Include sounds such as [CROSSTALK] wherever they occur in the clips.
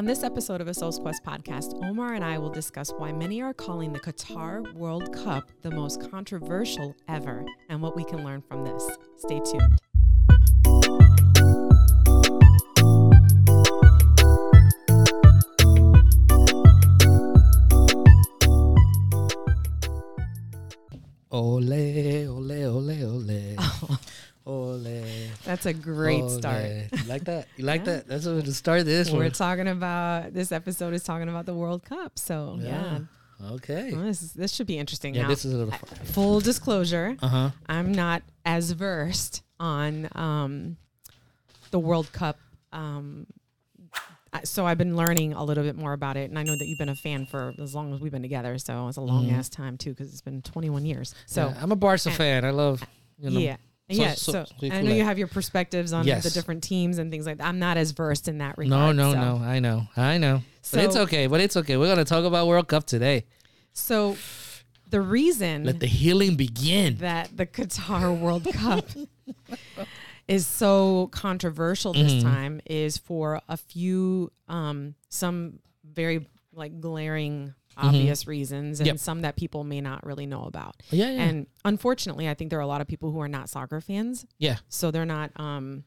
On this episode of a Soul's Quest podcast, Omar and I will discuss why many are calling the Qatar World Cup the most controversial ever and what we can learn from this. Stay tuned. Ole, ole, ole, ole. Ole. That's a great ole. start. You like that? You like Yeah. that? That's what to start this We're one. talking about this episode is talking about the World Cup. So, yeah. Okay. Well, this, is, this should be interesting. Yeah, now, this is a little. fun. full disclosure, Uh huh. I'm not as versed on um, the World Cup. Um, so I've been learning a little bit more about it, and I know that you've been a fan for as long as we've been together. So it's a long Mhm. ass time too, because it's been 21 years. So Yeah, I'm a Barca fan. I love. You know, yeah. So- yeah, so- so, so I know you have your perspectives on Yes. the different teams and things like that. I'm not as versed in that No, regard. no, so. no. I know. I know. But it's okay. But it's okay. We're gonna talk about World Cup today. So the reason Let the healing begin. that the Qatar World Cup [LAUGHS] is so controversial this Mhm. time is for a few um some very like glaring obvious reasons and Mm-hmm. Yep. some that people may not really know about. Yeah, yeah. And unfortunately, I think there are a lot of people who are not soccer fans, yeah. so they're not um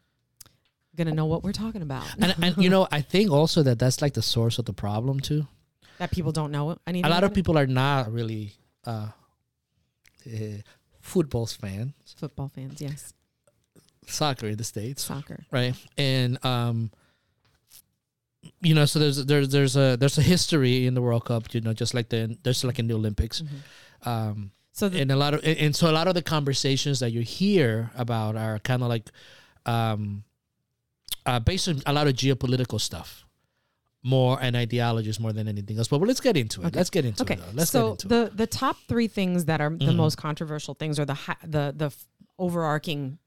going to know what we're talking about. And, [LAUGHS] and you know, I think also that that's like the source of the problem too. that people don't know anything a lot of about it? people are not really uh, uh football fans, football fans, yes. soccer in the states, Soccer. right? And um, you know, so there's there's there's a there's a history in the World Cup, you know, just like the there's like in the Olympics, Mhm. um, So the, and a lot of and- and so a lot of the conversations that you hear about are kind of like um, uh, based on a lot of geopolitical stuff. More and ideologies more than anything else, but well, let's get into it. Okay. Let's get into okay. it. Though. Let's so get into the the top three things that are the Mhm. most controversial things or the hi- the the f- overarching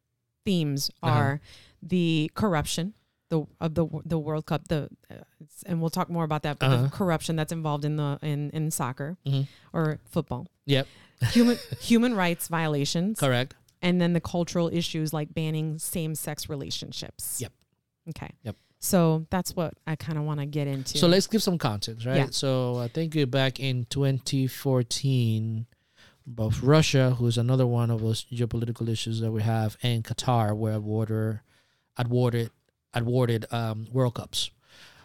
themes Uh-huh. are the corruption the of the the World Cup the uh, and we'll talk more about that but Uh-huh. the corruption that's involved in the in in soccer Mhm. or football Yep. human [LAUGHS] human rights violations Correct. and then the cultural issues like banning same sex relationships Yep. okay Yep. so that's what I kind of want to get into So let's give some context, right? Yeah. So I think back in 2014, both Russia, who's another one of those geopolitical issues that we have, and Qatar were awarded awarded awarded um, World Cups.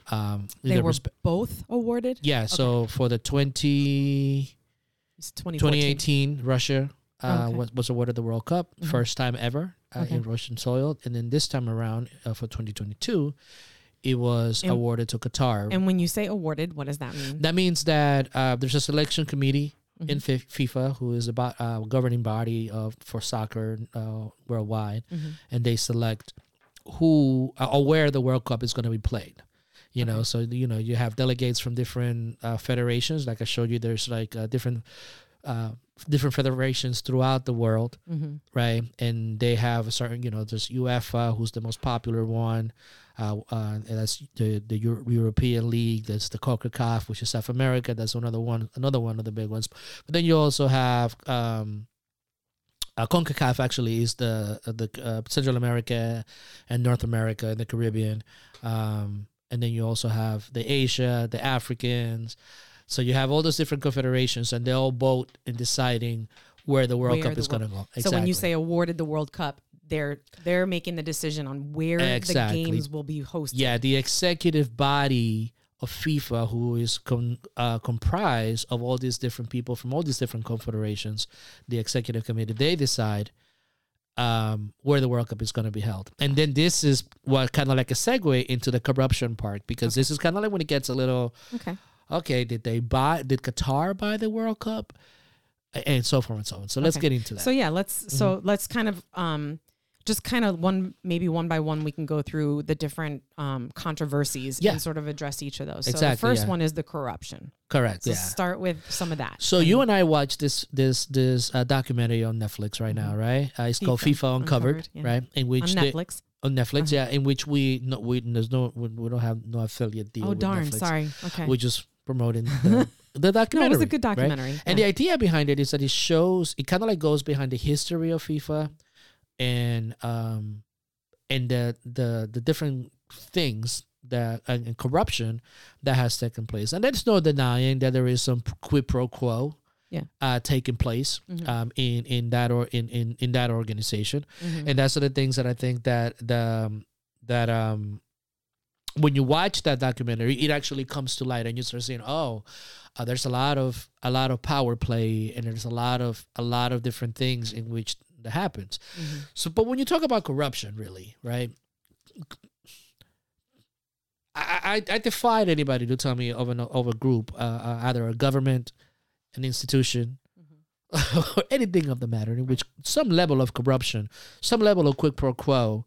Um, they were respe- both awarded yeah. So for the 20, 2018, Russia uh, Okay. was, was awarded the World Cup, Mhm. first time ever uh, Okay. in Russian soil, and then this time around uh, for 2022, it was And- awarded to Qatar. And when you say awarded, what does that mean? That means that uh, there's a selection committee in Mhm. Fi- FIFA who is about uh, governing body of for soccer uh, worldwide, Mhm. and they select who or where the World Cup is going to be played. You know, so you know you have delegates from different uh, federations. Like I showed you, there's like uh, different uh, different federations throughout the world, Mhm. right? And they have a certain, you know, there's UEFA, who's the most popular one. Uh, uh, and that's the the Euro- European League. That's the CONCACAF, which is South America. That's another one, another one of the big ones. But then you also have um, uh, CONCACAF. Actually, is the uh, the uh, Central America and North America and the Caribbean. Um, and then you also have the Asia, the Africans. So you have all those different confederations, and they all vote in deciding where the World Where Cup the is going to go. So when you say awarded the World Cup, they're they're making the decision on where Exactly. the games will be hosted. Yeah, the executive body of FIFA, who is com- uh, comprised of all these different people from all these different confederations, the executive committee, they decide um, where the World Cup is going to be held. And then this is what kind of like a segue into the corruption part, because this is kind of like when it gets a little Okay. okay. Did they buy? Did Qatar buy the World Cup? And so forth and so on. So let's get into that. So yeah, let's so Mm-hmm. let's kind of um just kind of one maybe one by one we can go through the different um controversies Yeah. and sort of address each of those. So the first yeah. one is the corruption. Correct. So yeah. start with some of that. So you and I watched this this this uh, documentary on Netflix right now, right? Uh, it's called FIFA FIFA Uncovered, Uncovered, yeah. right? In on which they- Netflix. on Netflix, Uh-huh. yeah, in which we no we there's no we, we don't have no affiliate deal. Oh with darn, Netflix. sorry. Okay. We're just promoting the, [LAUGHS] the no, documentary. it was a good right? documentary. And the idea behind it is that it shows it kind of like goes behind the history of FIFA and um and the the the different things that and, and corruption that has taken place, and there's no denying that there is some quid pro quo. Yeah. Uh, taking place Mhm. um, in in that or in, in in that organization, Mhm. and that's sort of the things that I think that the um, that um when you watch that documentary, it actually comes to light, and you start saying, "Oh, uh, there's a lot of a lot of power play, and there's a lot of a lot of different things in which that happens." Mhm. So, but when you talk about corruption, really, right? I I, I defied anybody to tell me of an of a group, uh, uh, either a government, an institution, or [LAUGHS] anything of the matter in which some level of corruption, some level of quid pro quo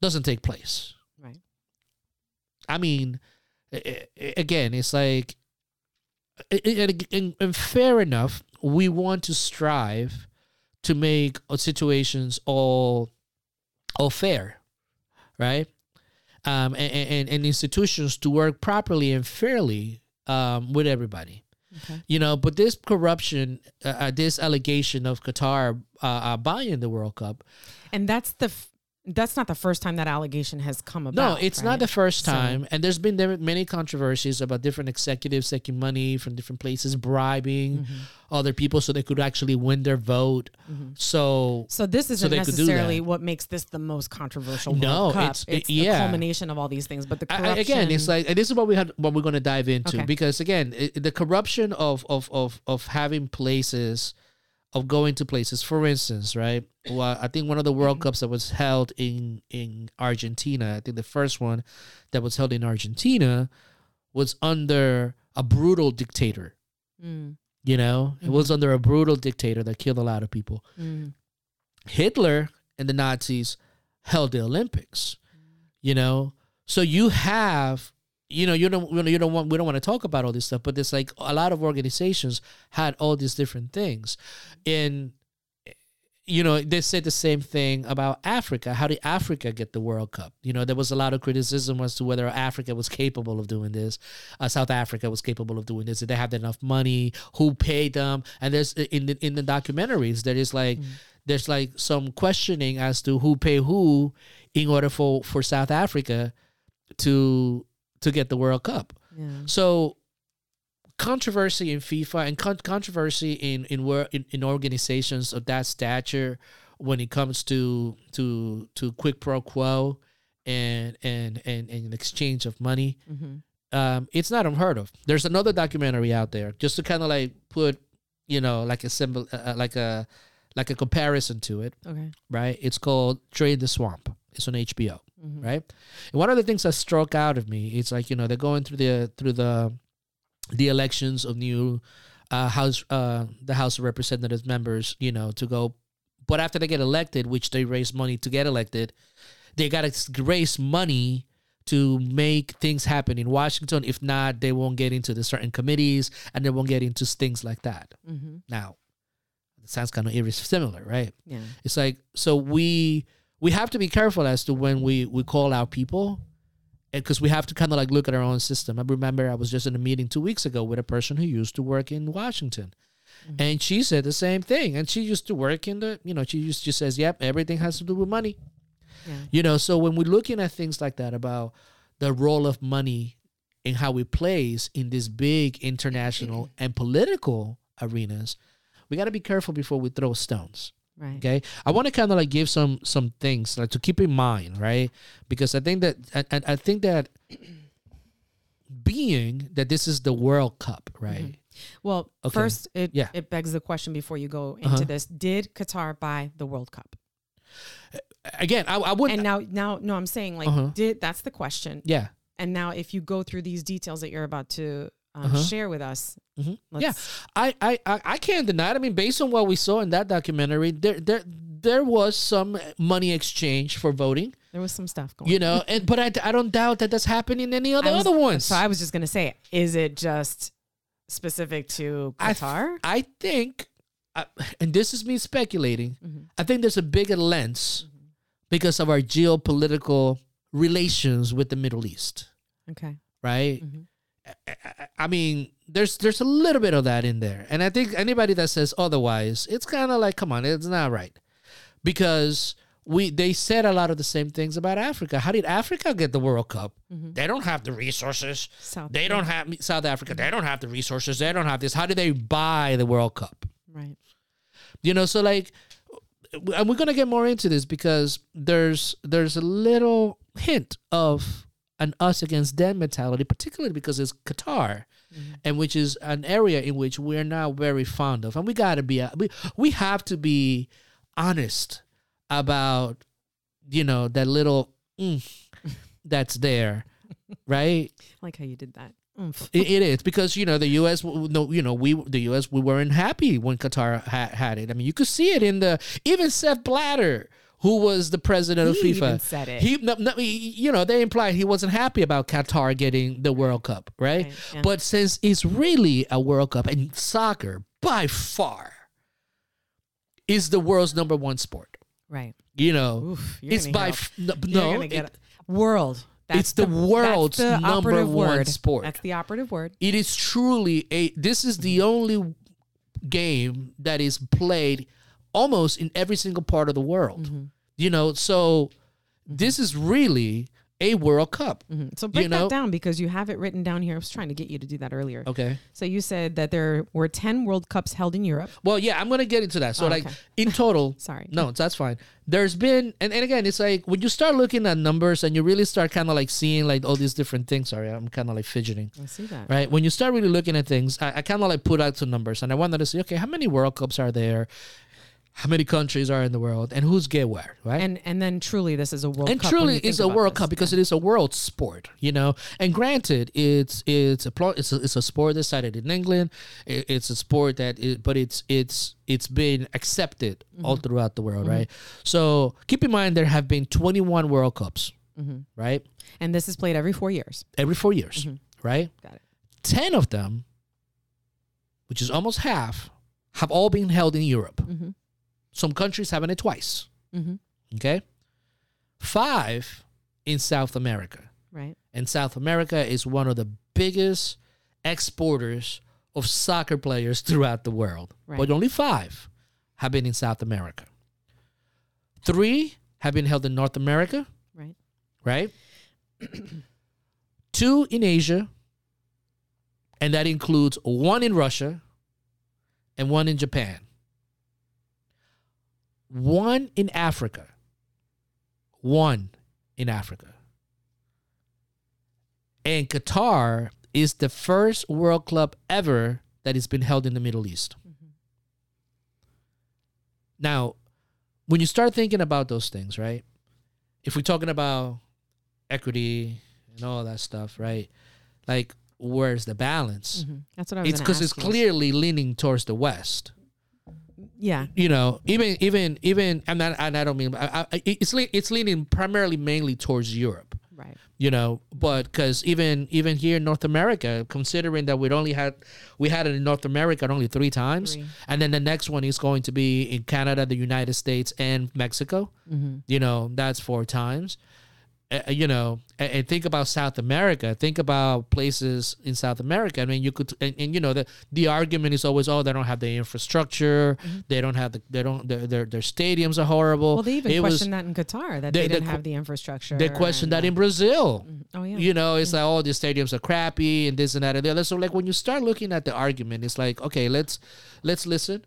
doesn't take place. Right. I mean, again, it's like, a- a- and, and, and fair enough, we want to strive to make uh, situations all, all fair, right? Um, and, and, and institutions to work properly and fairly um, with everybody Okay. you know but this corruption uh, uh, this allegation of qatar uh, uh, buying the world cup And that's the f- that's not the first time that allegation has come about. no it's right? not the first So- time and there's been there many controversies about different executives taking money from different places bribing Mhm. other people so they could actually win their vote Mhm. so So this isn't do necessarily what makes this the most controversial. No, it's- it's, it- the yeah. culmination of all these things. But the corruption I, again it's like and this is what we had what we're going to dive into Okay. because again it, the corruption of of of of having places of going to places. For instance right well i think one of the world cups that was held in in argentina i think the first one that was held in argentina was under a brutal dictator. Mm, you know it was under a brutal dictator that killed a lot of people. Mm, Hitler and the Nazis held the Olympics. You know, so you have, you know, you don't, you know, you don't want, we don't want to talk about all this stuff, but it's like a lot of organizations had all these different things, and you know, they said the same thing about Africa. How did Africa get the World Cup? You know, there was a lot of criticism as to whether Africa was capable of doing this. Uh, South Africa was capable of doing this. Did they have enough money? Who paid them? And there's in the in the documentaries there is like there's like some questioning as to who pay who in order for for South Africa to to get the World Cup. yeah. So controversy in FIFA and con- controversy in in, wor- in in organizations of that stature when it comes to to to quick pro quo and and and, and an exchange of money Mhm. um, it's not unheard of. There's another documentary out there just to kind of like put, you know, like a symbol, uh, uh, like a like a comparison to it, Okay. right? It's called Trade the Swamp. It's on HBO, Mhm. right? And one of the things that struck out of me, it's like you know they're going through the through the the elections of new uh, house uh, the House of Representatives members, you know, to go. But after they get elected, which they raise money to get elected, they got to raise money to make things happen in Washington. If not, they won't get into the certain committees and they won't get into things like that. Mhm. Now, it sounds kind of similar, right? Yeah. It's like so we we have to be careful as to when we we call out people, because we have to kind of like look at our own system. I remember I was just in a meeting two weeks ago with a person who used to work in Washington, Mhm. and she said the same thing. And she used to work in the you know she used just says yep everything has to do with money. Yeah. You know, so when we're looking at things like that about the role of money and how it plays in these big international [CLEARS THROAT] and political arenas, we got to be careful before we throw stones. Right. Okay, I want to kind of like give some some things like to keep in mind, right? Because I think that I, I I think that [CLEARS THROAT] being that this is the World Cup, right? Well, Okay. first, it Yeah. it begs the question before you go into Uh-huh. this: Did Qatar buy the World Cup? Again, I, I wouldn't. And now, now, no, I'm saying like, Uh-huh. did that's the question. yeah, And now, if you go through these details that you're about to um, Uh-huh. share with us, Mhm. Yeah. I, I I I can't deny it. I mean, based on what we saw in that documentary, there there there was some money exchange for voting, there was some stuff going. you know, and but I, I don't doubt that that's happening in any other I was- other ones. So I was just gonna say, is it just specific to I Qatar? I think, uh, and this is me speculating. Mhm. I think there's a bigger lens because of our geopolitical relations with the Middle East, okay. right? I- mean, there's there's a little bit of that in there, and I think anybody that says otherwise, it's kind of like, come on, it's not right, because we they said a lot of the same things about Africa. How did Africa get the World Cup? Mhm. They don't have the resources. South They don't have South Africa. They don't have the resources. They don't have this. How did they buy the World Cup? right. You know, so like, and we're gonna get more into this because there's there's a little hint of an us against them mentality, particularly because it's Qatar, Mhm. and which is an area in which we're not very fond of, and we gotta be we we have to be honest about you know that little mm, [LAUGHS] that's there, right? Like how you did that. It, it is because you know the U.S. No, you know we the U.S. We weren't happy when Qatar ha- had it. I mean, you could see it in the even Sepp Blatter, who was the president of He FIFA. even said it. He, no, no, you know, they implied he wasn't happy about Qatar getting the World Cup, right? Right, yeah. But since it's really a World Cup and soccer by far is the world's number one sport, right. you know, Oof, it's by f- no, no, it- world. it's the world's that's the number one word. sport. That's the operative word. it is truly a this is the only game that is played almost in every single part of the world Mhm. you know so this is really a world cup Mhm. So break You know- that down because you have it written down here. I was trying to get you to do that earlier. okay So you said that there were 10 World Cups held in Europe. well yeah i'm gonna get into that so Oh, like okay. in total [LAUGHS] Sorry. no that's fine there's been and, and again it's like when you start looking at numbers and you really start kind of like seeing like all these different things sorry i'm kind of like fidgeting I see that. right? When you start really looking at things, I, I kind of like put out some numbers and I wanted to say, okay, how many World Cups are there? How many countries are in the world and who's get where, right? And and then truly this is a World and Cup. truly it's a World this. Cup because it is a world sport, you know. And granted, it's it's a it's a, it's a sport that's started in England. It, it's a sport that, but it's it's it's been accepted all throughout the world, right? So keep in mind there have been 21 World Cups, Mhm. right? And this is played every four years. Every four years, Mhm. right? Got it. 10 of them, which is almost half, have all been held in Europe. Some countries having it twice. Mm-hmm. Okay. Five in South America. Right. And South America is one of the biggest exporters of soccer players throughout the world. Right. But only five have been in South America. Three have been held in North America, Right. right? [CLEARS THROAT] Two in Asia, and that includes one in Russia and one in Japan. One in Africa. One in Africa. And Qatar is the first World Club ever that has been held in the Middle East. Mhm. Now, when you start thinking about those things, right? If we're talking about equity and all that stuff, right? Like, where's the balance? Mhm. That's what I was. It's because it's you. clearly leaning towards the West. Yeah. You know, even even even, and I, and I don't mean I, I, it's le- it's leaning primarily mainly towards Europe. Right. You know, but because even even here in North America, considering that we'd only had we had it in North America only three times, Three. and then the next one is going to be in Canada, the United States, and Mexico. Mm-hmm. You know, that's four times. Uh, you know, and, and think about South America. Think about places in South America. I mean, you could, and, and you know, the the argument is always, oh, they don't have the infrastructure. They don't have the, they don't, their their, their stadiums are horrible. Well, they even It was- that in Qatar that They- they, didn't have the infrastructure. They questioned and, that in Brazil. mhm. Oh yeah. You know, it's like all the stadiums are crappy and this and that and the other. So like when you start looking at the argument, it's like, okay, let's let's listen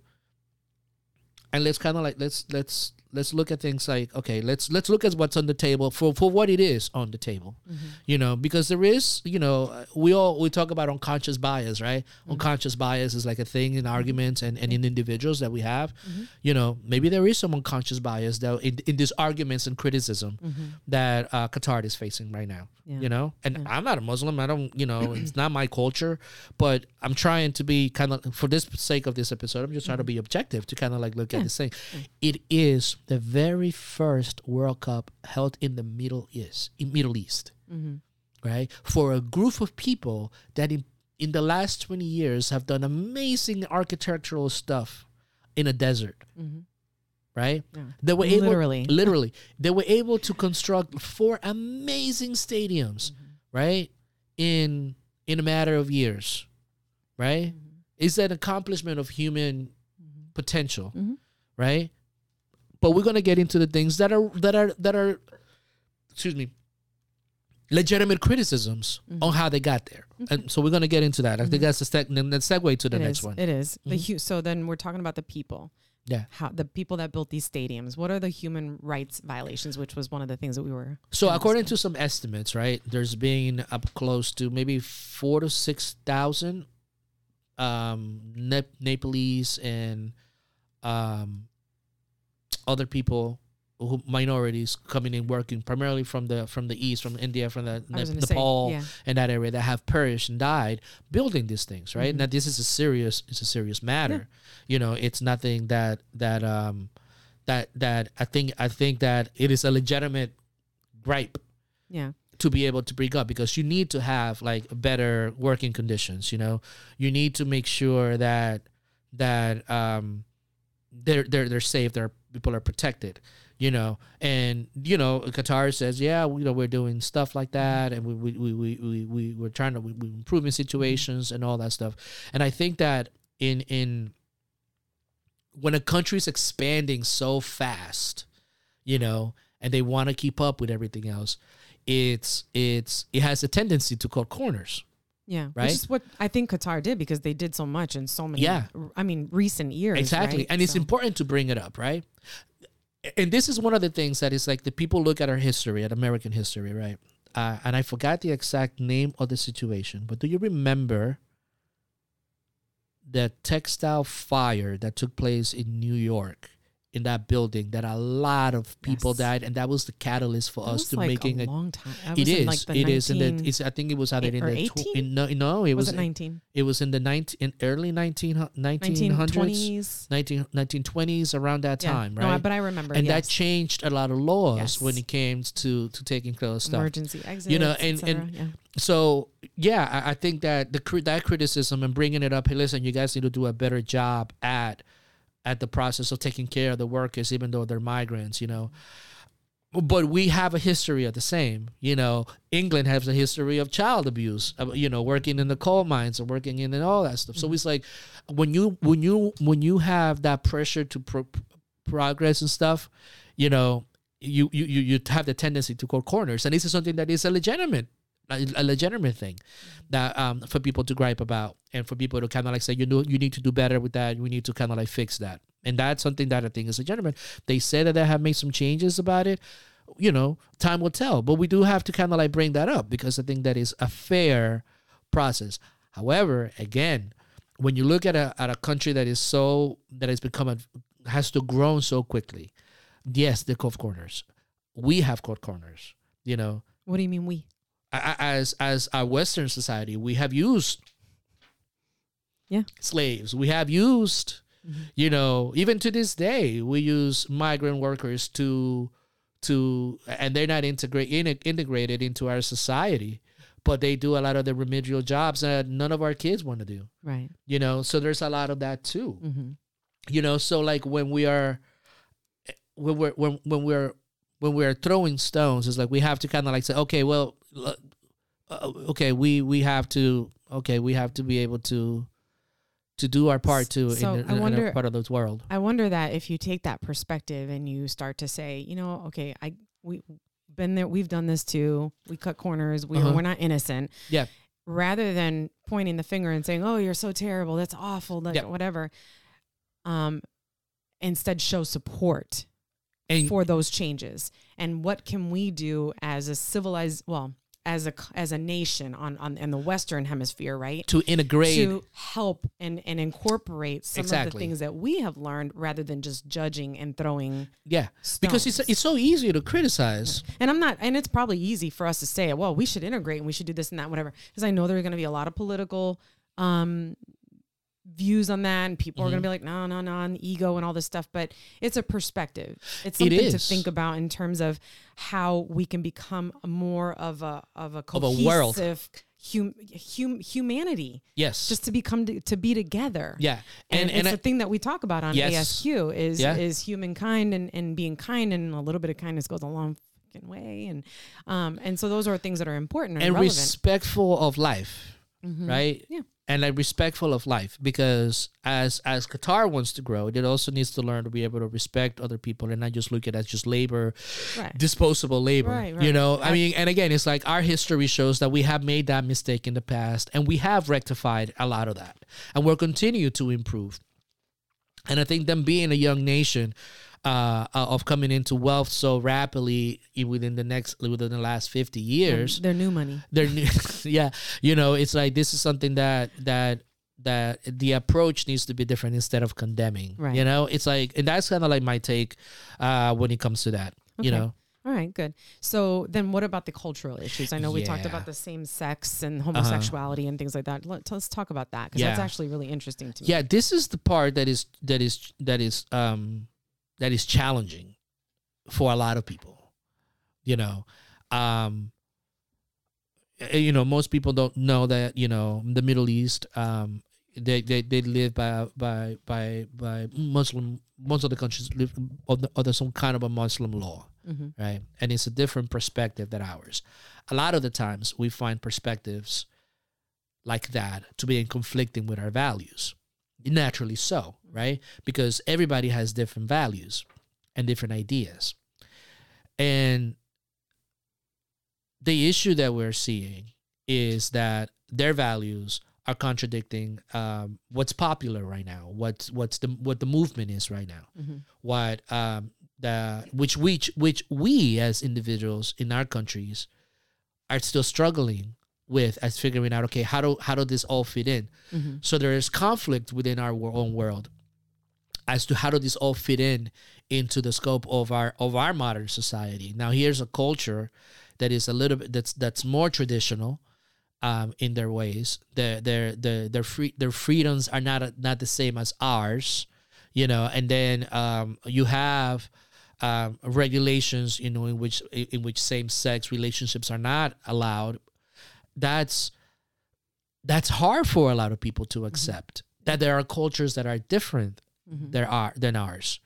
and let's kind of like let's let's let's look at things like okay let's let's look at what's on the table for for what it is on the table mm-hmm. you know because there is you know we all we talk about unconscious bias right? Mm-hmm. Unconscious bias is like a thing in arguments and, and in individuals that we have. Mm-hmm. You know maybe there is some unconscious bias though in, in these arguments and criticism that uh, Qatar is facing right now Yeah. you know? And i'm not a muslim. I don't you know it's [CLEARS THROAT] not my culture but i'm trying to be kind of for this sake of this episode i'm just trying to be objective to kind of like look at Yeah. this thing. It is the very first world cup held in the middle east in middle east Mhm. right for a group of people that in, in the last 20 years have done amazing architectural stuff in a desert Mhm. right Yeah. they were able Literally. [LAUGHS] literally they were able to construct four amazing stadiums right in in a matter of years right Mm-hmm. it's an accomplishment of human potential Mhm. right but we're gonna get into the things that are that are that are, excuse me, legitimate criticisms Mm-hmm. on how they got there, and so we're gonna get into that. I think that's the, sec- the segue to the It next is. one. It is. The hu- so then we're talking about the people. Yeah. How the people that built these stadiums. What are the human rights violations? Which was one of the things that we were. So according to some estimates, right, there's been up close to maybe four to six thousand um, Nep- Nepalese and um, other people who minorities coming in working primarily from the from the east, from India, from the I was say, Nepal yeah. and that area that have perished and died building these things, right? Mhm. Now this is a serious it's a serious matter. You know, it's nothing that that um that that I think I think that it is a legitimate gripe Yeah. to be able to bring up because you need to have like better working conditions you know you need to make sure that that um they're they're they're safe their people are protected you know? And you know qatar says yeah you know we're doing stuff like that and we we we we, we, we we're trying to we, we improving situations and all that stuff. And i think that in in when a country's expanding so fast you know and they want to keep up with everything else it's it's it has a tendency to cut corners Yeah. Right? Which is what I think Qatar did because they did so much in so many. Yeah. I mean, recent years. exactly right? and it's important to bring it up right and this is one of the things that is like the people look at our history at american history right uh, and i forgot the exact name of the situation but do you remember the textile fire that took place in new york in that building that a lot of people Yes. died and that was the catalyst for That us to like making a long time. It is. Like it is in 19 the. It's, I think it was either in the. 18? Tw- in, no, no, it was was. it 19? It was in the 19, in early 19, 1900s, 1920s. 19, 1920s, around that Yeah. time, right? I- but I remember. and yes. that changed a lot of laws Yes. when it came to to taking care of stuff. emergency exits. You know, and- and- yeah. So yeah, I, I think that the that criticism and bringing it up. Hey, listen, you guys need to do a better job at at the process of taking care of the workers, even though they're migrants. You know. But we have a history of the same. You know, England has a history of child abuse. uh, You know, working in the coal mines and working in and all that stuff. So it's like when you when you when you have that pressure to pro- progress and stuff, you know, you you you you have the tendency to cut corners, and this is something that is a legitimate a a legitimate thing that um for people to gripe about and for people to kind of like say you know you need to do better with that. We need to kind of like fix that. And that's something that i think is legitimate. They say that they have made some changes about it you know time will tell. But we do have to kind of like bring that up because i think that is a fair process. However again when you look at a, at a country that is so that has become a, has to grow so quickly yes they cut corners. We have cut corners you know? What do you mean we? As as a Western society, we have used Yeah. slaves. We have used, Mm-hmm. you know, even to this day, we use migrant workers to to, and they're not integrate in, integrated into our society, but they do a lot of the remedial jobs that none of our kids want to do. Right. You know, so there's a lot of that too Mm-hmm. you know so like when we are when we're when, when we're when we're throwing stones it's like we have to kind of like say okay well uh, okay we we have to okay we have to be able to to do our part too So, in, in, in wonder- our part of this world I wonder that if you take that perspective and you start to say, you know, okay, I we been there, we've done this too. We cut corners. We Uh-huh. we're not innocent. Yeah. Rather than pointing the finger and saying, "Oh, you're so terrible. That's awful." Like Yeah. whatever. Um, instead, show support and for those changes. And what can we do as a civilized, well, as a as a nation on on in the Western Hemisphere, right? to integrate to help and, and incorporate some of the things that we have learned rather than just judging and throwing yeah because it's it's so easy to criticize. And I'm not and it's probably easy for us to say well we should integrate and we should do this and that whatever because I know there are going to be a lot of political um views on that and people are Mm-hmm. going to be like no no no and ego and all this stuff but it's a perspective it's It something to think about in terms of how we can become more of a of a Of a world. hum, hum, humanity yes just to become to, to be together yeah and, and it's and, the I, thing that we talk about on Yes. ASQ is Yeah. is humankind and, and being kind and a little bit of kindness goes a long fucking way and um and so those are things that are important and, and relevant. respectful of life Mm-hmm. right? Yeah. And like respectful of life because as as Qatar wants to grow, it also needs to learn to be able to respect other people and not just look at it as just labor, Right. disposable labor. Right, You know, I I- mean, and again, it's like our history shows that we have made that mistake in the past and we have rectified a lot of that. And we'll continue to improve. And I think them being a young nation uh, uh, of coming into wealth so rapidly within the next within the last 50 years Their new money. they're new [LAUGHS] yeah you know it's like this is something that that that the approach needs to be different instead of condemning Right. you know it's like and that's kind of like my take uh when it comes to that you know All right, good. So then what about the cultural issues? I know we talked Yeah. Uh-huh. about the same sex and homosexuality and things like that. Let, us talk about that because that's actually really interesting to me. yeah this is the part that is that is that is um that is challenging for a lot of people you know um eh, you know most people don't know that you know the middle east um they they, they live by by by by muslim most of the countries live under, under some kind of a muslim law hmm right? And it's a different perspective than ours. A lot of the times we find perspectives like that to be in conflicting with our values. Naturally so, right? Because everybody has different values and different ideas. And the issue that we're seeing is that their values are contradicting um, what's popular right now, what's what's the what the movement is right now hmm what um the which which which we as individuals in our countries are still struggling with as figuring out okay how do how do this all fit in? Hmm so there is conflict within our own world as to how do this all fit in into the scope of our of our modern society. Now here's a culture that is a little bit that's that's more traditional um, in their ways. Their their their their free their freedoms are not not the same as ours you know and then um, you have um, regulations you know in which in which same sex relationships are not allowed that's that's hard for a lot of people to accept that there are cultures that are different hmm there are than ours.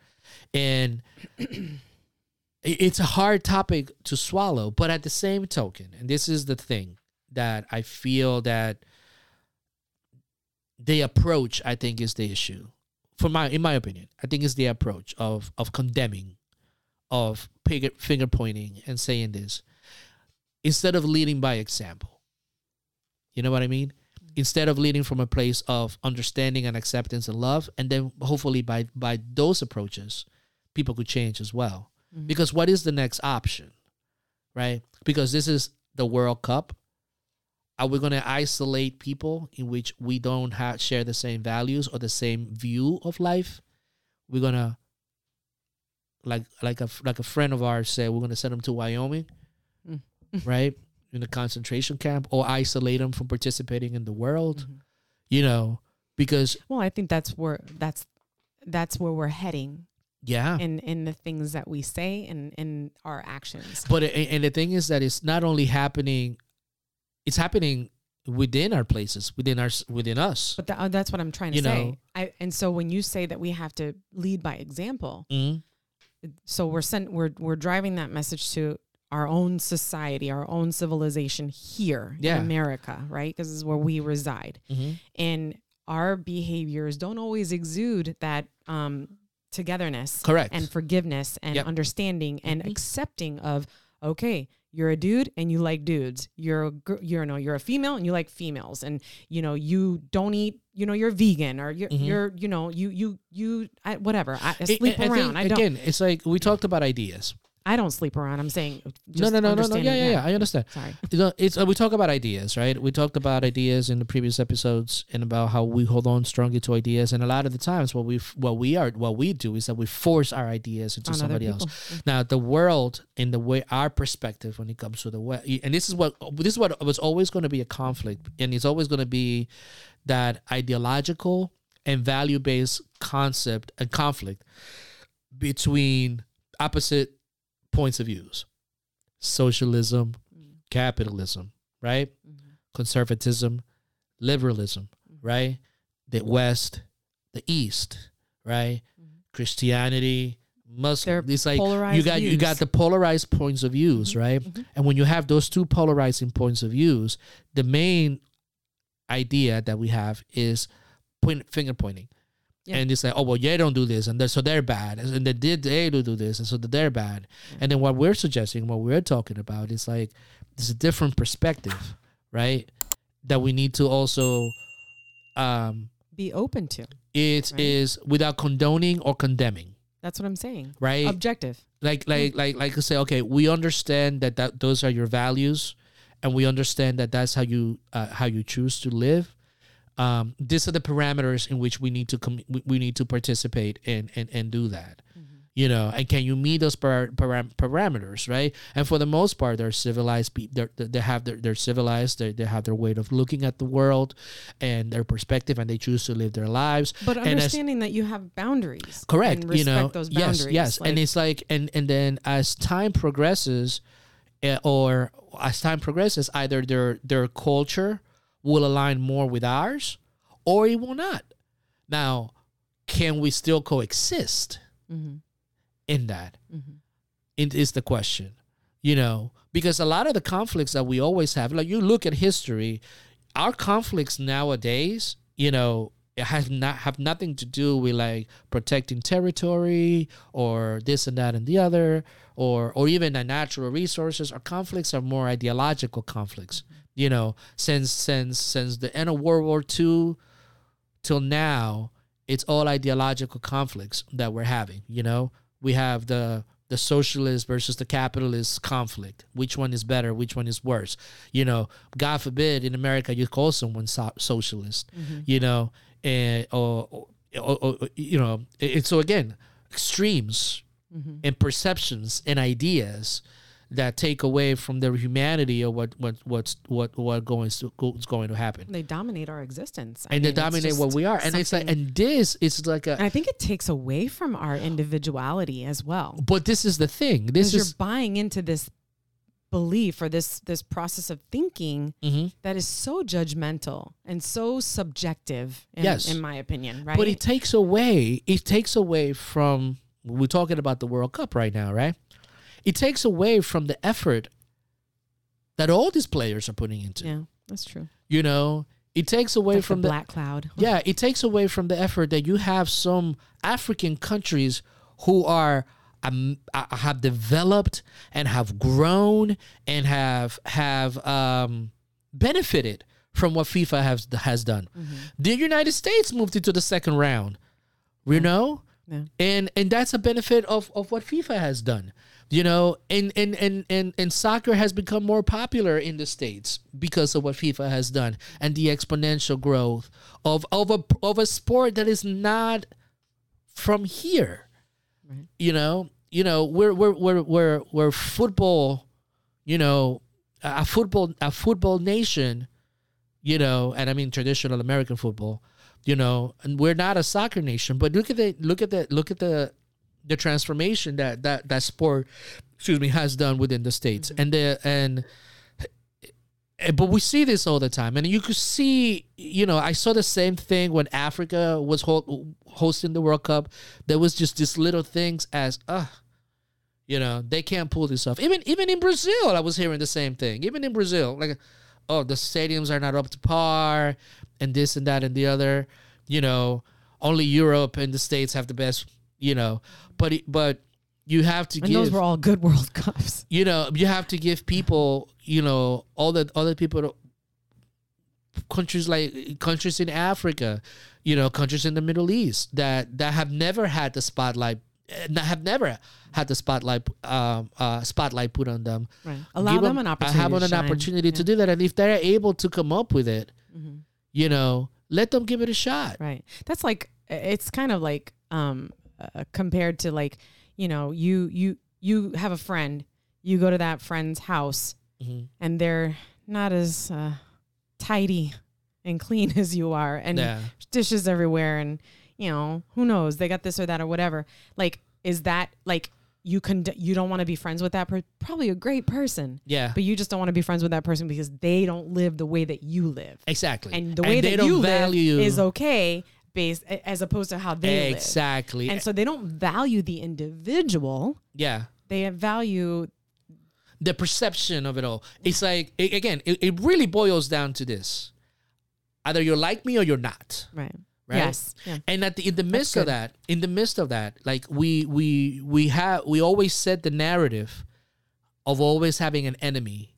And [CLEARS THROAT] it's a hard topic to swallow but at the same token and this is the thing that i feel that the approach i think is the issue. For my in my opinion i think is the approach of of condemning of finger pointing and saying this. Instead of leading by example you know what i mean? Instead of leading from a place of understanding and acceptance and love and then hopefully by by those approaches people could change as well. Mhm. because what is the next option right? Because this is the world cup. Are we going to isolate people in which we don't have share the same values or the same view of life? We're going to like like a like a friend of ours said we're going to send them to wyoming Mm. [LAUGHS] right in a concentration camp or isolate them from participating in the world Mhm. you know because Well, I think that's where that's that's where we're heading yeah in in the things that we say and in our actions. but and the thing is that it's not only happening it's happening within our places within our within us But uh, that's what I'm trying to You say. know. I and so when you say that we have to lead by example, Mhm. so we're sent we're we're driving that message to our own society, our own civilization here Yeah. in America, right? Because this is where we reside. Mhm. And our behaviors don't always exude that um, togetherness correct and forgiveness and Yep. understanding and Mhm. accepting of okay you're a dude and you like dudes you're a gr- you're no you're a female and you like females and you know you don't eat you know you're vegan or you're Mhm. you're you know you you you I, whatever I, I sleep I around think, I don't again it's like we talked about ideas I don't sleep around. I'm saying no no no no no. yeah yeah yeah. I understand. Sorry. You know, it's uh, we talk about ideas, right? We talked about ideas in the previous episodes and about how we hold on strongly to ideas, and a lot of the times, what we what we are what we do is that we force our ideas into on somebody else. Now, the world in the way our perspective when it comes to the way, and this is what this is what was always going to be a conflict, and it's always going to be that ideological and value based concept and conflict between opposite points of views, socialism, capitalism, right? Mhm. Conservatism, liberalism, right? The West, the East, right? Mhm. Christianity, Muslim. They're It's like you got you got the polarized points of views, Mhm, right? mhm. And when you have those two polarizing points of views, the main idea that we have is point finger pointing. Yeah. And it's like, oh well, they don't do this, and they're, so they're bad, and they did they do do this, and so they're bad. And then what we're suggesting, what we're talking about, is like there's a different perspective, right? That we need to also um Be open to. it Right. is without condoning or condemning, That's what I'm saying. right? Objective. like like like like I say, okay, we understand that that those are your values, and we understand that that's how you uh, how you choose to live. Um, these are the parameters in which we need to com- we- need to participate and and and do that. You know, and can you meet those par- param- parameters, right? And for the most part, they're civilized people. They they have their they're civilized. They they have their way of looking at the world, and their perspective, and they choose to live their lives. But And as- understanding that you have boundaries. correct And you know those boundaries. yes and Like, it's like and and then as time progresses uh, or as time progresses either their their culture will align more with ours or it will not. Now can we still coexist mhm, in that? Mhm. it is the question you know because a lot of the conflicts that we always have like you look at history our conflicts nowadays you know it has not have nothing to do with like protecting territory or this and that and the other or or even the natural resources. Our conflicts are more ideological conflicts you know since since since the end of world war ii till now it's all ideological conflicts that we're having you know? We have the the socialist versus the capitalist conflict. Which one is better? Which one is worse? You know god forbid in america you call someone so- socialist mm-hmm. you know? And or, or, or, or, you know it, so again extremes mm-hmm. and perceptions and ideas that take away from their humanity or what what what's what what going to what's going to happen They dominate our existence. I and mean, they dominate what we are and it's like and this is like a I think it takes away from our individuality as well. but this is the thing this Because you're buying into this belief or this this process of thinking Mhm. that is so judgmental and so subjective in, Yes. in my opinion right But it takes away it takes away from we're talking about the World Cup right now, right? It takes away from the effort that all these players are putting into. yeah that's true You know, it takes away like from the the, black cloud yeah, it takes away from the effort that you have some African countries who are um, uh, have developed and have grown and have have um, benefited from what FIFA has has done. The United States moved into the second round. You know, Yeah. and and that's a benefit of of what FIFA has done. You know, and and and and and soccer has become more popular in the states because of what FIFA has done and the exponential growth of of a of a sport that is not from here. Right. You know, you know, we're we're we're we're we're football, you know, a football a football nation, you know, and I mean traditional American football, you know, and we're not a soccer nation. But look at the look at the look at the the transformation that that that sport, excuse me, has done within the states, and the and. eh, But we see this all the time, and you could see, you know, I saw the same thing when Africa was ho- hosting the World Cup. There was just these little things as, uh, you know, they can't pull this off. Even even in Brazil, I was hearing the same thing. Even in Brazil, like, oh, the stadiums are not up to par, and this and that and the other. You know, only Europe and the states have the best. You know, but but you have to and give those were all good world [LAUGHS] cups. You know you have to give people you know all the other people countries like countries in africa you know countries in the middle east that that have never had the spotlight eh, that have never had the spotlight um, uh, spotlight put on them. Right. Allow Give them an opportunity have to an opportunity to do that. And if they're able to come up with it Mhm. you know let them give it a shot. Right. That's like it's kind of like um uh, compared to like you know you you you have a friend you go to that friend's house Mhm. and they're not as uh, tidy and clean [LAUGHS] as you are and yeah. dishes everywhere and you know who knows? They got this or that or whatever. Like is that like you can you don't want to be friends with that person probably a great person. Yeah. But you just don't want to be friends with that person because they don't live the way that you live. Exactly. And the way they that don't you value live is okay based as opposed to how they live. exactly And so they don't value the individual. yeah They value the perception of it all. It's like a- again, it, it really boils down to this. either you're like me or you're not. Right. Right? Yes. Yeah. And at the in the midst of that, in the midst of that, like we we we have we always set the narrative of always having an enemy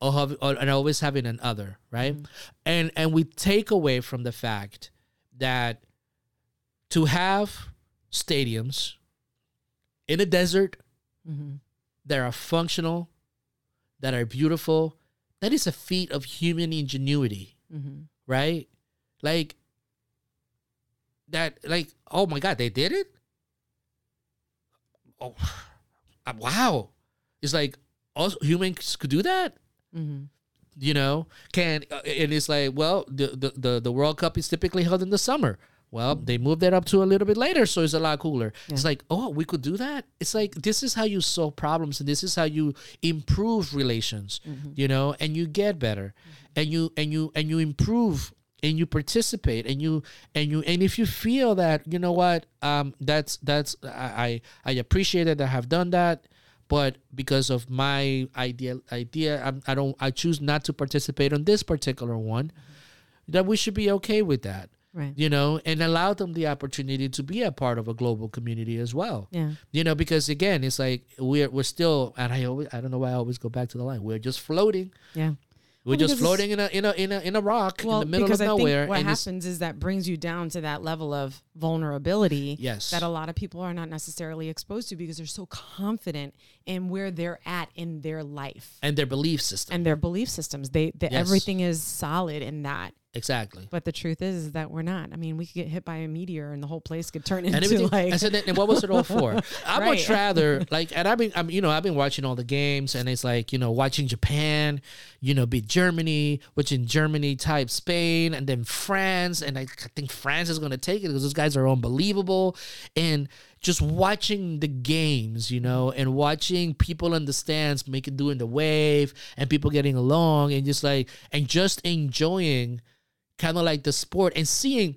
or, have, or and always having an other, right? Mm-hmm. And and we take away from the fact that to have stadiums in a desert Mm-hmm. that are functional, that are beautiful, that is a feat of human ingenuity Mm-hmm. right? Like that, like oh my god, they did it. Oh, [SIGHS] uh, wow! It's like also humans could do that, Mm-hmm. You know? Can uh, and it's like well, the, the the World Cup is typically held in the summer. Well, they moved that up to a little bit later, so it's a lot cooler. It's like, oh, we could do that. It's like this is how you solve problems, and this is how you improve relations, you know, and you get better, and you and you and you improve, and you participate, and you and you and if you feel that you know what, um, that's that's I I I appreciate that I have done that, but because of my idea idea, I'm, I don't I choose not to participate on this particular one. That we should be okay with that Right. you know, and allow them the opportunity to be a part of a global community as well. Yeah. You know, because again, it's like we're we're still, and I always I don't know why I always go back to the line. We're just floating. Yeah. We're Well, just floating in a in a in a in a rock Well, in the middle of I nowhere. what happens is that brings you down to that level of vulnerability Yes. that a lot of people are not necessarily exposed to because they're so confident in where they're at in their life and their belief system. and their belief systems. They, they Yes. everything is solid in that. Exactly. But the truth is, is that we're not. I mean, we could get hit by a meteor and the whole place could turn into like I said, that, and what was it all for? [LAUGHS] I Right. rather [LAUGHS] like, and I've been, I'm, you know, I've been watching all the games, and it's like, you know, watching Japan, you know, beat Germany, which in Germany type Spain, and then France, and I, I think France is going to take it because those guys are unbelievable, and just watching the games, you know, and watching people in the stands making doing the wave, and people getting along, and just like, and just enjoying kind of like the sport and seeing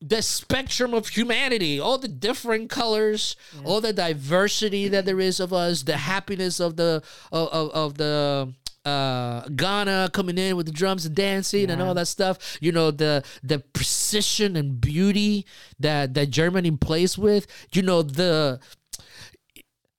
the spectrum of humanity, all the different colors, all the diversity that there is of us, the happiness of the of, of, of the uh Ghana coming in with the drums and dancing and all that stuff. You know the the precision and beauty that that Germany plays with. You know the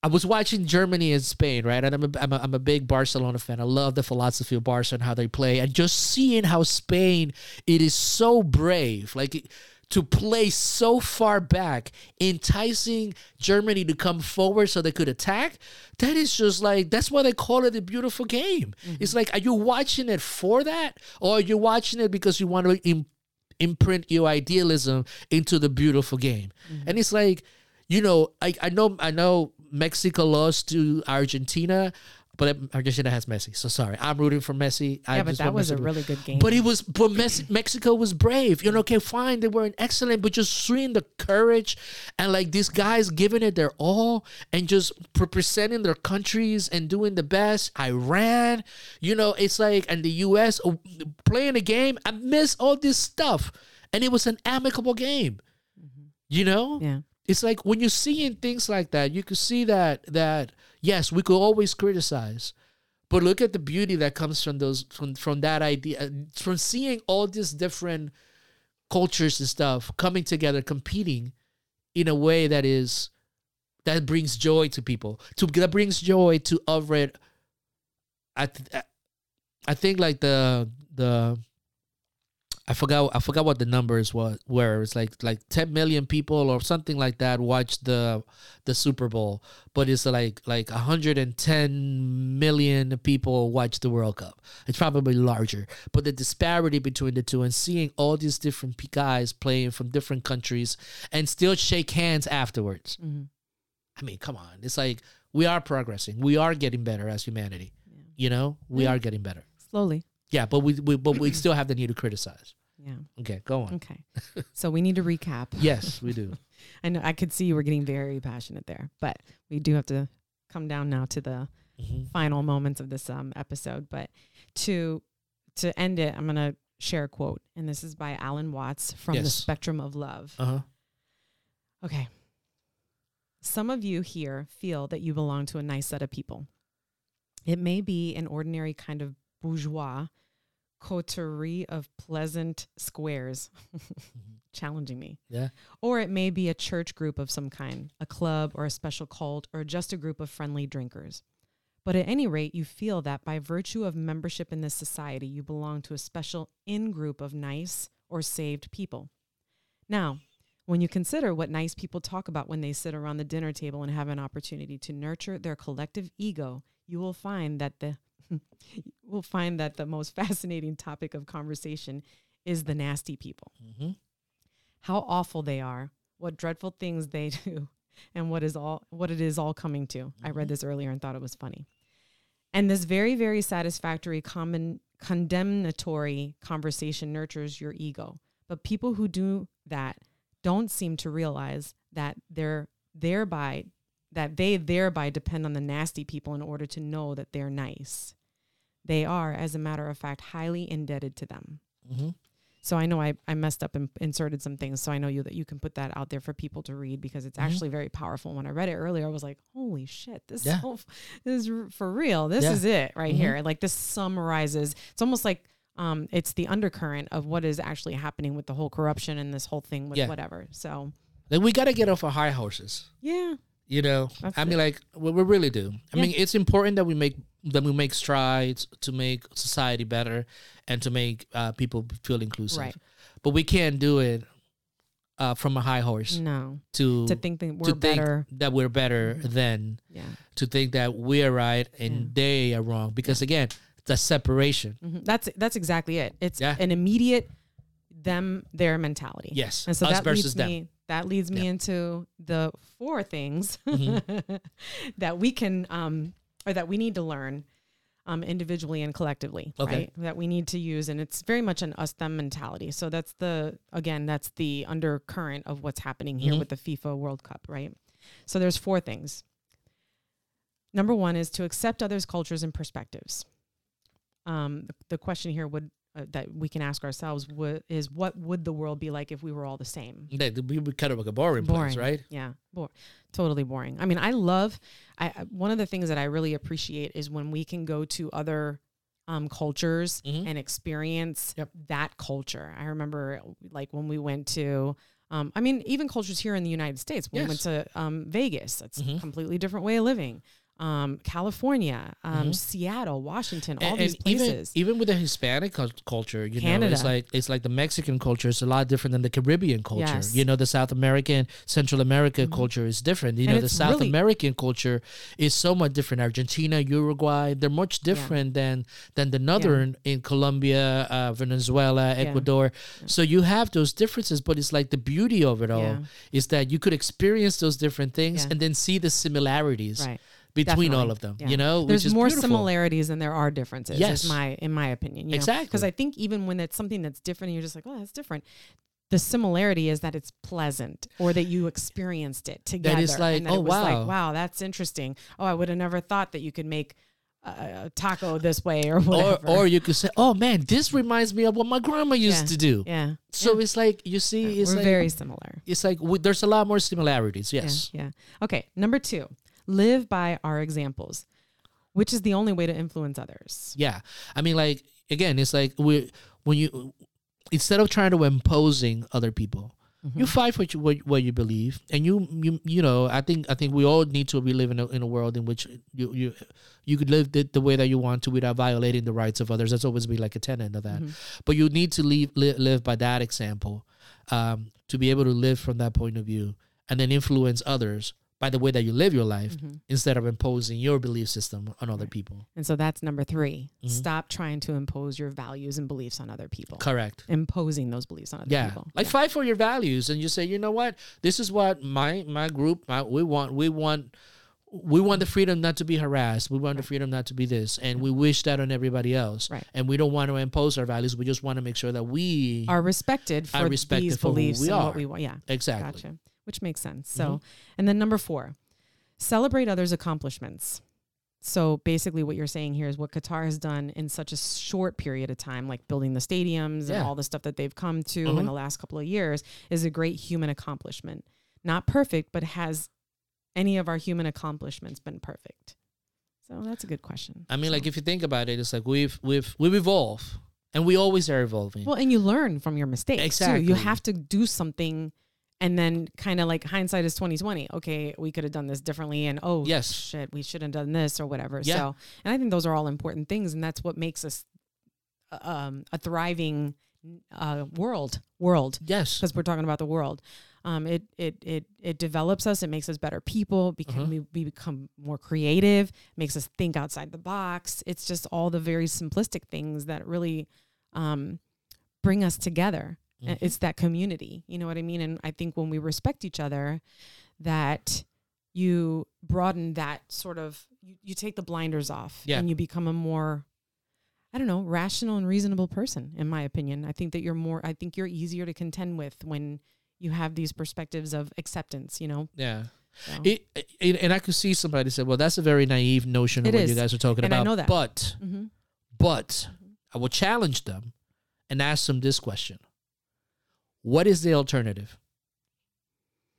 I was watching Germany and Spain, right? And I'm a, I'm, a, I'm a big Barcelona fan. I love the philosophy of Barca and how they play. And just seeing how Spain, it is so brave. Like, to play so far back, enticing Germany to come forward so they could attack, that is just like, that's why they call it a beautiful game. Mm-hmm. It's like, are you watching it for that? Or are you watching it because you want to im- imprint your idealism into the beautiful game? Mm-hmm. And it's like, you know, I, I know I know Mexico lost to Argentina, but Argentina has Messi. So sorry, I'm rooting for Messi. I yeah, but just that was Messi a really good game. But it was, but Mes- [CLEARS THROAT] Mexico was brave. You know, okay, fine, they weren't excellent, but just seeing the courage and like these guys giving it their all and just representing their countries and doing the best. Iran, you know, it's like, and the U.S. oh, playing a game. I miss all this stuff, and it was an amicable game. Mm-hmm. You know, yeah. It's like when you're seeing things like that, you could see that that yes, we could always criticize, but look at the beauty that comes from those from from that idea, uh, from seeing all these different cultures and stuff coming together, competing in a way that is that brings joy to people. To that brings joy to Everett. I I think like the the I forgot I forgot what the numbers was were. It's like like 10 million people or something like that watched the the Super Bowl, but it's like like 110 million people watch the World Cup. It's probably larger, but the disparity between the two and seeing all these different guys playing from different countries and still shake hands afterwards. Mhm. I mean, come on. It's like we are progressing. We are getting better as humanity. You know, we Yeah. are getting better. Slowly. Yeah, but we, we but we still have the need to criticize. Yeah. Okay, go on. Okay. [LAUGHS] so we need to recap. Yes, we do. [LAUGHS] I know I could see you were getting very passionate there, but we do have to come down now to the Mhm. final moments of this um, episode. But to to end it, I'm gonna share a quote, and this is by Alan Watts from The Spectrum of Love. Uh huh. Okay. Some of you here feel that you belong to a nice set of people. It may be an ordinary kind of bourgeois coterie of pleasant squares, [LAUGHS] challenging me. Yeah. Or it may be a church group of some kind, a club or a special cult, or just a group of friendly drinkers. But at any rate, you feel that by virtue of membership in this society, you belong to a special in group of nice or saved people. Now, when you consider what nice people talk about when they sit around the dinner table and have an opportunity to nurture their collective ego, you will find that the will find that the most [LAUGHS] fascinating topic of conversation is the nasty people. Mm-hmm. How awful they are, what dreadful things they [LAUGHS] do, and what is all what it is all coming to. I read this earlier and thought it was funny. And this very very satisfactory common condemnatory conversation nurtures your ego. But people who do that don't seem to realize that they're thereby that they thereby depend on the nasty people in order to know that they're nice. They are, as a matter of fact, highly indebted to them. Mm-hmm. So I know I, I messed up and inserted some things. So I know you that you can put that out there for people to read because it's Mhm. actually very powerful. When I read it earlier, I was like, "Holy shit! This Yeah. so, this is for real. This Yeah. is it right Mhm. here. Like this summarizes. It's almost like um, it's the undercurrent of what is actually happening with the whole corruption and this whole thing with Yeah. whatever. So Like we got to get off our high horses. yeah, You know, That's I it. mean, like we, we really do. I mean, it's important that we make that we make strides to make society better and to make uh, people feel inclusive. right. But we can't do it uh, from a high horse No, to to think that we're think better. that we're better Mhm. than Yeah, to think that we're right and Yeah. they are wrong. Because again, the separation. Mhm. that's that's exactly it. It's Yeah. an immediate them their mentality. Yes, And so us that versus leads them. me that leads me Yeah. into the four things Mhm. [LAUGHS] that we can um or that we need to learn um individually and collectively, Okay. right? That we need to use and it's very much an us them mentality. So that's the again, that's the undercurrent of what's happening here Mhm. with the FIFA World Cup, right? So there's four things. Number 1 is to accept others' cultures and perspectives. Um the, the question here would uh, that we can ask ourselves is what would the world be like if we were all the same? They, we would kind of like a boring, place, right? Yeah, bo- totally boring. I mean, I love. I one of the things that I really appreciate is when we can go to other um, cultures Mhm. and experience Yep. that culture. I remember, like when we went to. Um, I mean, even cultures here in the United States. When we went to um, Vegas, that's a Mhm. completely different way of living. Um, California, um, Mhm. Seattle, Washington, all and, these and places. even with the Hispanic culture, you know, Canada. it's like it's like the Mexican culture is a lot different than the Caribbean culture. Yes. You know, the South American, Central America Mhm. culture is different. You And know, the South really- American culture is so much different. Argentina, Uruguay, they're much different than than the northern in Colombia, uh, Venezuela, Ecuador. So you have those differences, but it's like the beauty of it all Yeah. is that you could experience those different things Yeah. and then see the similarities right. Between all of them. Yeah. You know, there's is more beautiful. similarities than there are differences. Yes. is my in my opinion. Exactly. Because I think even when it's something that's different, you're just like, oh, that's different. The similarity is that it's pleasant, or that you experienced it together. like, that oh, it was wow. like, wow, that's interesting. Oh, I would have never thought that you could make a, taco this way or Or, whatever. or you could say, "Oh man, this reminds me of what my grandma used Yeah. to do." yeah. So Yeah. it's like you see, Yeah, it's we're like very similar. it's like we, there's a lot more similarities. Yes. Yeah. Okay. Number two, live by our examples, which is the only way to influence others. Yeah. I mean, like again, it's like we when you instead of trying to imposing other people, you Mhm. fight for what you, what, what you believe, and you you you know. I think I think we all need to be living in a, in a world in which you you you could live the, the way that you want to without violating the rights of others. That's always be like a tenet of that. Mhm. But you need to live li- live by that example um, to be able to live from that point of view, and then influence others by the way that you live your life Mhm. instead of imposing your belief system on other Right. people. And so that's number 3 Mhm. Stop trying to impose your values and beliefs on other people. Correct. Imposing those beliefs on other yeah people. like fight for your values and you say you know what this is what my my group my, we want we want we want the freedom not to be harassed we want the freedom not to be this and we wish that on everybody else Right. and we don't want to impose our values we just want to make sure that we Are respected Are for respected these for who beliefs we and are. what we want. Yeah. exactly Gotcha. Which makes sense. So, and then number four, celebrate others' accomplishments. So basically, what you're saying here is what Qatar has done in such a short period of time, like building the stadiums and all the stuff that they've come to Mhm. in the last couple of years, is a great human accomplishment. Not perfect, but has any of our human accomplishments been perfect? So that's a good question. i mean So- like if you think about it it's like we've we've we've evolved and we always are evolving. Well, and you learn from your mistakes. Too. Exactly. You have to do something and then kind of like hindsight is 2020. Okay, we could have done this differently and oh Yes. shit, we should have done this or whatever. Yeah. So, and I think those are all important things and that's what makes us uh, um, a thriving uh, world world yes, because we're talking about the world. Um, it it it it develops us. It makes us better people. Become Uh-huh. we, we become more creative. Makes us think outside the box. It's just all the very simplistic things that really um, bring us together. Uh, Mhm. It's that community. You know what I mean? And I think when we respect each other, that you broaden that sort of you, you take the blinders off Yeah. and you become a more I don't know, rational and reasonable person, in my opinion. I think that you're more, I think you're easier to contend with when you have these perspectives of acceptance, you know? yeah. So. It, it, and I could see somebody say, "Well, that's a very naive notion of It what is. you guys are talking And I about." know that. But, hmm but I will challenge them and ask them this question: What is the alternative?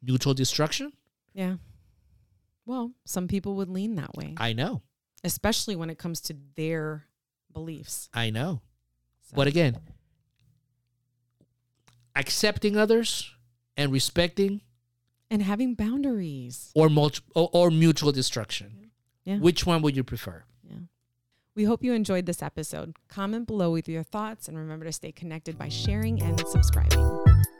Mutual destruction? Yeah. Well, some people would lean that way, I know, especially when it comes to their beliefs. I know. So, But again, accepting others and respecting and having boundaries. or, multi- or, or mutual destruction. Yeah. Which one would you prefer? We hope you enjoyed this episode. Comment below with your thoughts and remember to stay connected by sharing and subscribing.